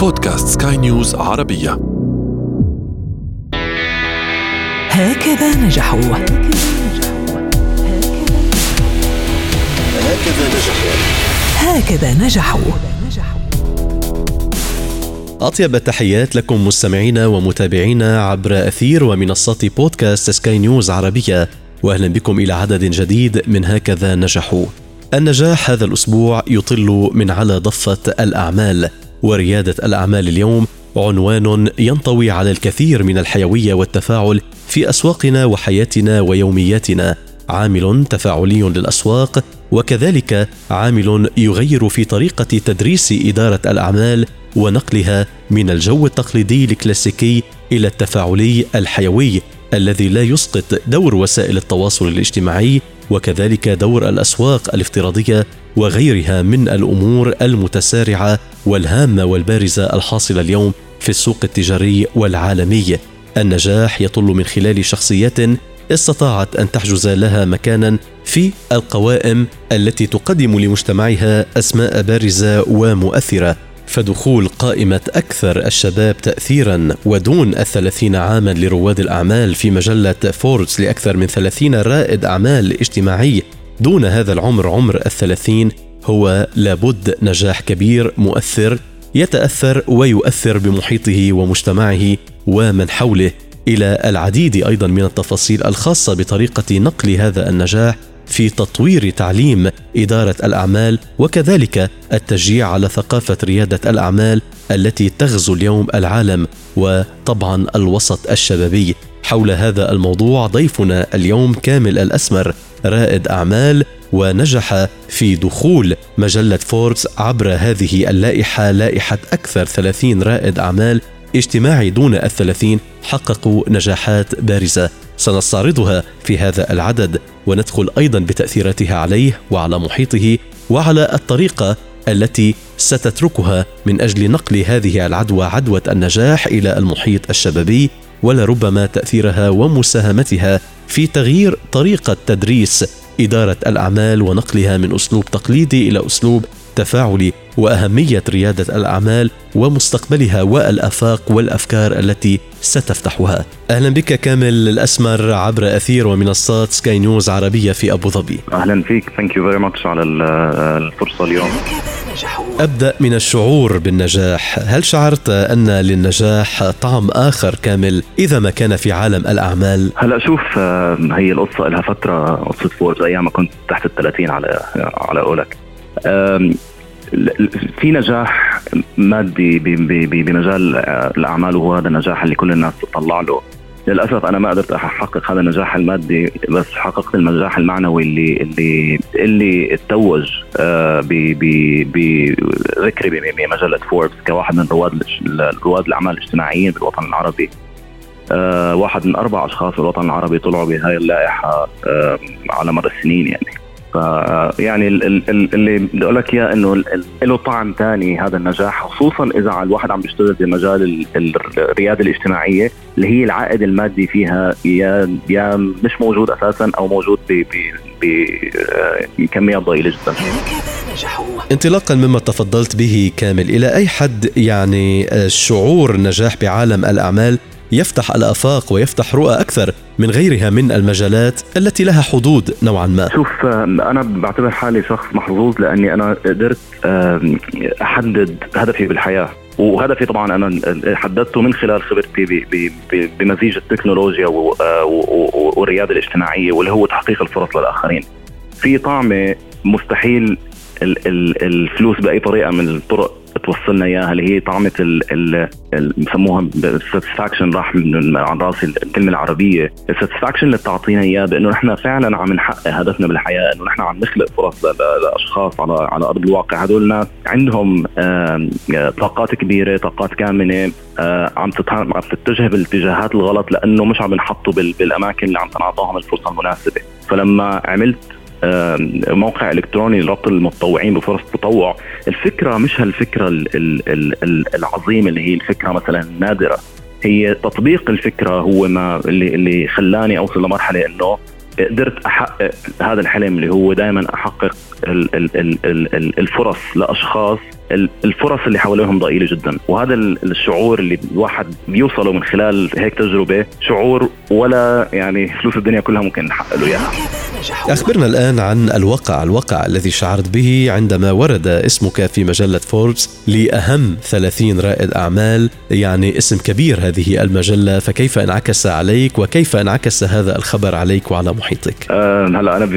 بودكاست سكاي نيوز عربية. هكذا نجحوا. هكذا نجحوا. هكذا نجحوا أطيب التحيات لكم مستمعينا ومتابعينا عبر أثير ومنصات بودكاست سكاي نيوز عربية. وأهلا بكم إلى عدد جديد من هكذا نجحوا. النجاح هذا الأسبوع يطل من على ضفة الأعمال. وريادة الأعمال اليوم عنوان ينطوي على الكثير من الحيوية والتفاعل في أسواقنا وحياتنا ويومياتنا. عامل تفاعلي للأسواق وكذلك عامل يغير في طريقة تدريس إدارة الأعمال ونقلها من الجو التقليدي الكلاسيكي إلى التفاعلي الحيوي الذي لا يسقط دور وسائل التواصل الاجتماعي وكذلك دور الأسواق الافتراضية وغيرها من الأمور المتسارعة والهامة والبارزة الحاصلة اليوم في السوق التجاري والعالمي. النجاح يطل من خلال شخصيات استطاعت أن تحجز لها مكانا في القوائم التي تقدم لمجتمعها أسماء بارزة ومؤثرة فدخول قائمة أكثر الشباب تأثيرا ودون الثلاثين عاما لرواد الأعمال في مجلة فوربس لأكثر من ثلاثين رائد أعمال اجتماعي دون هذا العمر عمر الثلاثين هو لابد نجاح كبير مؤثر يتأثر ويؤثر بمحيطه ومجتمعه ومن حوله إلى العديد أيضا من التفاصيل الخاصة بطريقة نقل هذا النجاح في تطوير تعليم إدارة الأعمال وكذلك التشجيع على ثقافة ريادة الأعمال التي تغزو اليوم العالم وطبعا الوسط الشبابي. حول هذا الموضوع ضيفنا اليوم كامل الأسمر رائد أعمال ونجح في دخول مجلة فوربس عبر هذه اللائحة لائحة أكثر 30 رائد أعمال اجتماعي دون الثلاثين حققوا نجاحات بارزة. سنستعرضها في هذا العدد وندخل أيضا بتأثيراتها عليه وعلى محيطه وعلى الطريقة التي ستتركها من أجل نقل هذه العدوى عدوى النجاح إلى المحيط الشبابي ولربما تأثيرها ومساهمتها في تغيير طريقة تدريس إدارة الأعمال ونقلها من أسلوب تقليدي إلى أسلوب تفاعلي وأهمية ريادة الأعمال ومستقبلها والأفاق والأفكار التي ستفتحها. أهلا بك كامل الأسمر عبر أثير ومنصات سكاي نيوز عربية في أبو ظبي. أهلا فيك thank you very much على الفرصة اليوم. أبدأ من الشعور بالنجاح، هل شعرت أن للنجاح طعم آخر كامل إذا ما كان في عالم الأعمال؟ هلا شوف هي القصة لها فترة قصة فوربس أيام ما كنت تحت ال 30 على على قولك. في نجاح مادي بمجال الأعمال وهو هذا النجاح اللي كل الناس تطلع له. للأسف أنا ما قدرت أحقق هذا النجاح المادي بس حققت النجاح المعنوي اللي اللي اللي اتوج بذكري بمجلة فوربس كواحد من رواد رواد الأعمال الاجتماعيين بالوطن العربي. واحد من أربع أشخاص بالوطن العربي طلعوا بهاي اللائحة على مر السنين يعني. فيعني اللي بدي أقول لك إياه إنه له طعم ثاني هذا النجاح خصوصا إذا الواحد عم بيشتغل بمجال الريادة الاجتماعية اللي هي العائد المادي فيها يا يا مش موجود أساسا أو موجود بكميات ضئيلة جدا. انطلاقا مما تفضلت به كامل إلى أي حد يعني شعور النجاح بعالم الأعمال يفتح الآفاق ويفتح رؤى أكثر من غيرها من المجالات التي لها حدود نوعا ما. شوف أنا بعتبر حالي شخص محظوظ لأني أنا قدرت أحدد هدفي بالحياة. وهدفي طبعا أنا حددته من خلال خبرتي بمزيج التكنولوجيا والرياده الاجتماعية واللي هو تحقيق الفرص للآخرين. في طعمه مستحيل الفلوس بأي طريقة من الطرق توصلنا إياها اللي هي طعمة ال بسموها ال satisfaction راح من عن راسي الكلمة العربية. ال satisfaction اللي بتعطينا اياه بإنه نحن فعلا عم نحقق هدفنا بالحياة إنه نحن عم نخلق فرص لأشخاص على على أرض الواقع. هدول الناس عندهم طاقات كبيرة طاقات كامنة عم عم تتجه بالاتجاهات الغلط لأنه مش عم ينحطوا بالأماكن اللي عم تنعطاهم الفرصة المناسبة. فلما عملت موقع إلكتروني لربط المتطوعين بفرص التطوع الفكرة مش هالفكرة العظيمة اللي هي الفكرة مثلا النادره هي تطبيق الفكرة هو ما اللي اللي خلاني أوصل لمرحلة إنه قدرت أحقق هذا الحلم اللي هو دائما أحقق الفرص لأشخاص الفرص اللي حواليهم ضئيلة جدا. وهذا الشعور اللي الواحد بيوصله من خلال هيك تجربة شعور ولا يعني فلوس الدنيا كلها ممكن نحقق له إياها. أخبرنا الآن عن الواقع الواقع الذي شعرت به عندما ورد اسمك في مجلة فوربس لأهم 30 رائد أعمال يعني اسم كبير هذه المجلة فكيف انعكس عليك وكيف انعكس هذا الخبر عليك وعلى محيطك؟ أه هلا أنا ب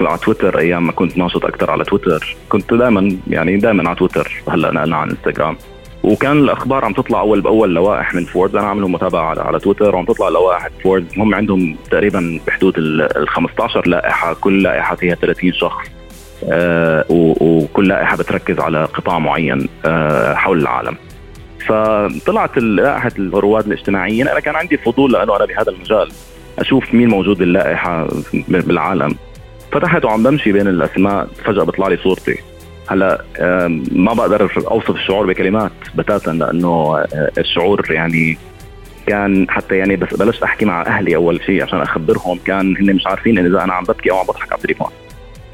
على تويتر أيام ما كنت ناشط أكثر على تويتر كنت دائما يعني دائما على تويتر هلا نقلنا على إنستغرام. وكان الأخبار عم تطلع أول بأول لوائح من فوربس. أنا عاملهم متابعة على, على تويتر. وعم تطلع لوائح فوربس. هم عندهم تقريبا بحدود ال 15 لائحة. كل لائحه فيها 30 شخص. آه وكل لائحة بتركز على قطاع معين آه حول العالم. فطلعت لائحة الرواد الاجتماعيين. أنا كان عندي فضول لأنه أنا بهذا المجال أشوف مين موجود باللائحه بالعالم. فتحت وعم بمشي بين الأسماء. فجأة بيطلع لي صورتي. هلا ما بقدر أوصف الشعور بكلمات بتاتا لأنه آه، الشعور يعني كان حتى يعني بس بلشت أحكي مع أهلي أول شيء عشان أخبرهم كان هن مش عارفين إذا أنا عم ببكي أو عم بضحك على التليفون.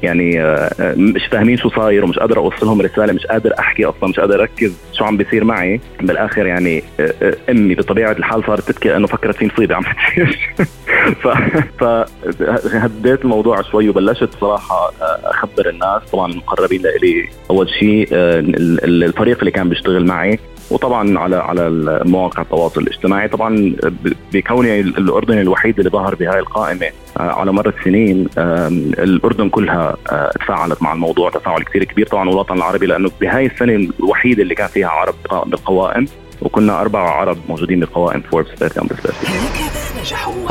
يعني آه، مش فاهمين شو صاير ومش قادر أوصلهم رسالة مش قادر أحكي أصلا مش قادر أركز شو عم بيصير معي. بالآخر يعني آه، أمي بطبيعة الحال صارت تبكي لأنه فكرت في مصيبه عم تصير فهديت الموضوع شوي وبلشت صراحة أخبر الناس. طبعا المقربين لي أول شيء آه، الفريق اللي كان بيشتغل معي. وطبعا على على مواقع التواصل الاجتماعي. طبعا بكوني الاردني الوحيد اللي ظهر بهاي القائمة آه، على مر السنين الأردن كلها آه، تفاعلت مع الموضوع تفاعل كثير كبير طبعا الوطن العربي لأنه بهاي السنة الوحيدة اللي كان فيها عرب بالقوائم وكنا أربعة عرب موجودين بقوائم فوربس 30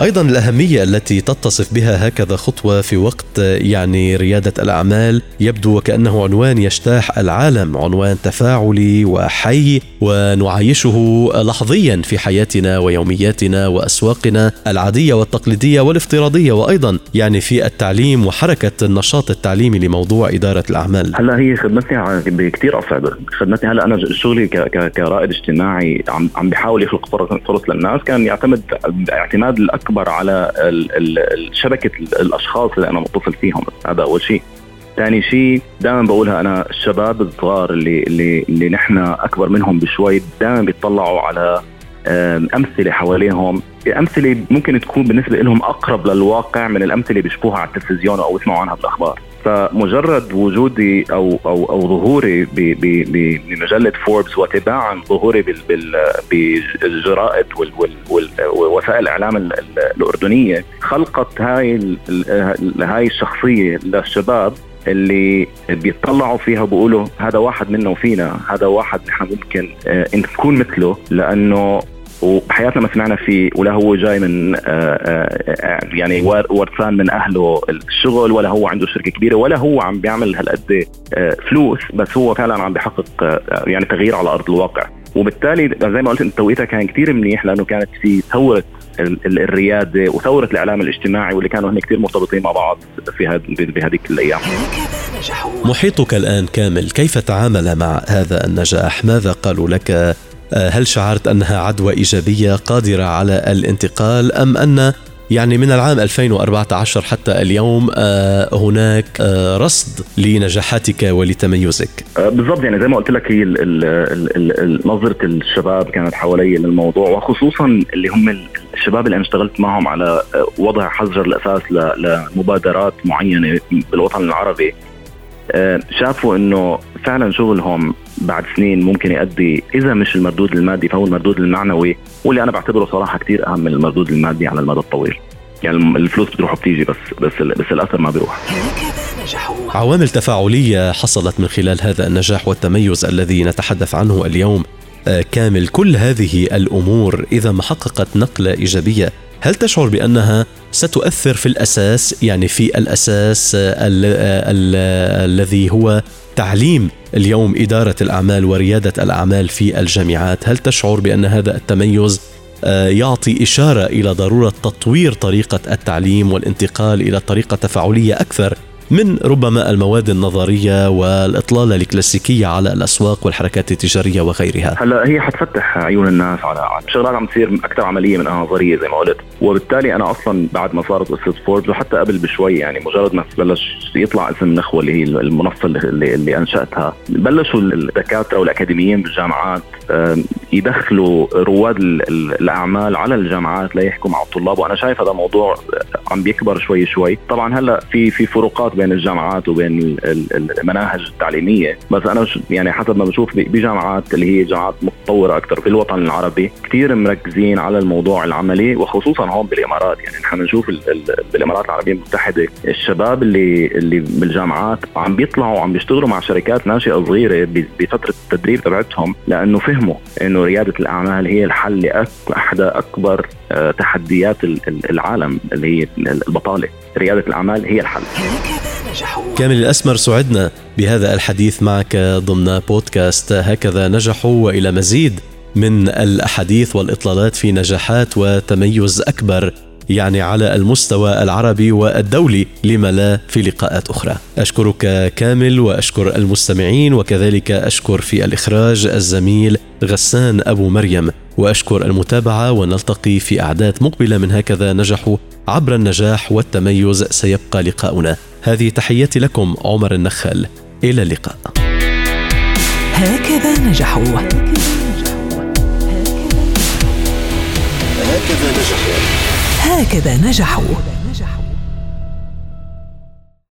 أيضا الأهمية التي تتصف بها هكذا خطوة في وقت يعني ريادة الأعمال يبدو وكأنه عنوان يجتاح العالم عنوان تفاعلي وحي ونعايشه لحظيا في حياتنا ويومياتنا وأسواقنا العادية والتقليدية والافتراضية وأيضا يعني في التعليم وحركة النشاط التعليمي لموضوع إدارة الأعمال. هلا هي خدمتني بكثير أصعب خدمتني هلا أنا شغلي كرائد اجتماعي عم عم بحاول يخلق فرص للناس. كان يعتمد الاعتماد الأكبر على شبكة الأشخاص اللي أنا متصل فيهم. هذا أول شيء. ثاني شيء دائما بقولها أنا الشباب الصغار اللي اللي اللي نحن أكبر منهم بشوي دائما بيطلعوا على أمثلة حواليهم أمثلة ممكن تكون بالنسبة لهم أقرب للواقع من الأمثلة اللي بيشوفوها على التلفزيون أو يسمعوا عنها بالأخبار. فمجرد وجودي أو أو أو ظهوري بمجلة فوربس وتباعا ظهوري بالجرائد ووسائل الإعلام الأردنية خلقت هاي هاي الشخصية للشباب اللي بيطلعوا فيها وبيقولوا هذا واحد منا وفينا هذا واحد نحن ممكن آه، نكون مثله لأنه وبحياتنا ما سمعنا فيه ولا هو جاي من آه، آه، يعني ورثان من أهله الشغل ولا هو عنده شركة كبيرة ولا هو عم بيعمل هالقد فلوس بس هو فعلا عم بيحقق يعني تغيير على أرض الواقع وبالتالي زي ما قلت انت توقيتها كان كثير منيح لأنه كانت في ثورة الريادة وثورة الإعلام الاجتماعي واللي كانوا هن كثير مرتبطين مع بعض في هذ بهذيك الأيام. محيطك الآن كامل كيف تعامل مع هذا النجاح؟ ماذا قالوا لك؟ آه، هل شعرت أنها عدوى إيجابية قادرة على الانتقال أم أن يعني من العام 2014 حتى اليوم آه، هناك آه، رصد لنجاحاتك ولتميزك؟ بالضبط يعني زي ما قلت لك هي نظرة الشباب كانت حوالي للموضوع وخصوصا اللي هم الشباب اللي أنا اشتغلت معهم على وضع حجر الأساس لمبادرات معينة بالوطن العربي. شافوا إنه فعلا شغلهم بعد سنين ممكن يؤدي إذا مش المردود المادي فهو المردود المعنوي واللي أنا بعتبره صراحة كثير أهم من المردود المادي على المدى الطويل. يعني الفلوس بتروح وبتيجي بس بس بس الأثر ما بيروح. عوامل تفاعلية حصلت من خلال هذا النجاح والتميز الذي نتحدث عنه اليوم. آه، كامل كل هذه الأمور إذا ما حققت نقلة إيجابية هل تشعر بأنها ستؤثر في الأساس يعني في الأساس الذي هو تعليم اليوم إدارة الأعمال وريادة الأعمال في الجامعات، هل تشعر بأن هذا التميز آه، يعطي إشارة إلى ضرورة تطوير طريقة التعليم والانتقال إلى طريقة تفاعلية أكثر من ربما المواد النظرية والإطلالة الكلاسيكية على الأسواق والحركات التجارية وغيرها. هلا هي حتفتح عيون الناس على شغلات عم تصير أكثر عملية من نظريه زي ما قلت. وبالتالي أنا أصلا بعد ما صارت قصة فوربس وحتى قبل بشوي يعني مجرد ما بلش يطلع اسم نخوة اللي هي المنصة اللي, اللي أنشأتها بلشوا الدكاترة والاكاديميين بالجامعات يدخلوا رواد الأعمال على الجامعات ليحكوا مع الطلاب. وأنا شايف هذا الموضوع عم بيكبر شوي شوي. طبعا هلا في في فروقات بين الجامعات وبين المناهج التعليمية. بس أنا يعني حسب ما بشوف بجامعات اللي هي جامعات متطورة أكثر في الوطن العربي كثير مركزين على الموضوع العملي وخصوصا هون بالإمارات. يعني نحن بنشوف بالإمارات العربية المتحدة الشباب اللي اللي بالجامعات عم بيطلعوا وعم بيشتغلوا مع شركات ناشئة صغيره بفترة التدريب تبعتهم لأنه فهموا إنه ريادة الأعمال هي الحل لاحدى أكبر آه، تحديات العالم اللي هي البطالة. ريادة الأعمال هي الحل. كامل الأسمر سعدنا بهذا الحديث معك ضمن بودكاست هكذا نجحوا وإلى مزيد من الأحاديث والإطلالات في نجاحات وتميز أكبر يعني على المستوى العربي والدولي لما لا في لقاءات أخرى. أشكرك كامل وأشكر المستمعين وكذلك أشكر في الإخراج الزميل غسان أبو مريم. وأشكر المتابعة ونلتقي في أعداد مقبلة من هكذا نجحوا عبر النجاح والتميز. سيبقى لقاؤنا. هذه تحياتي لكم عمر النخل إلى اللقاء. هكذا نجحوا. هكذا نجحوا. هكذا نجحوا.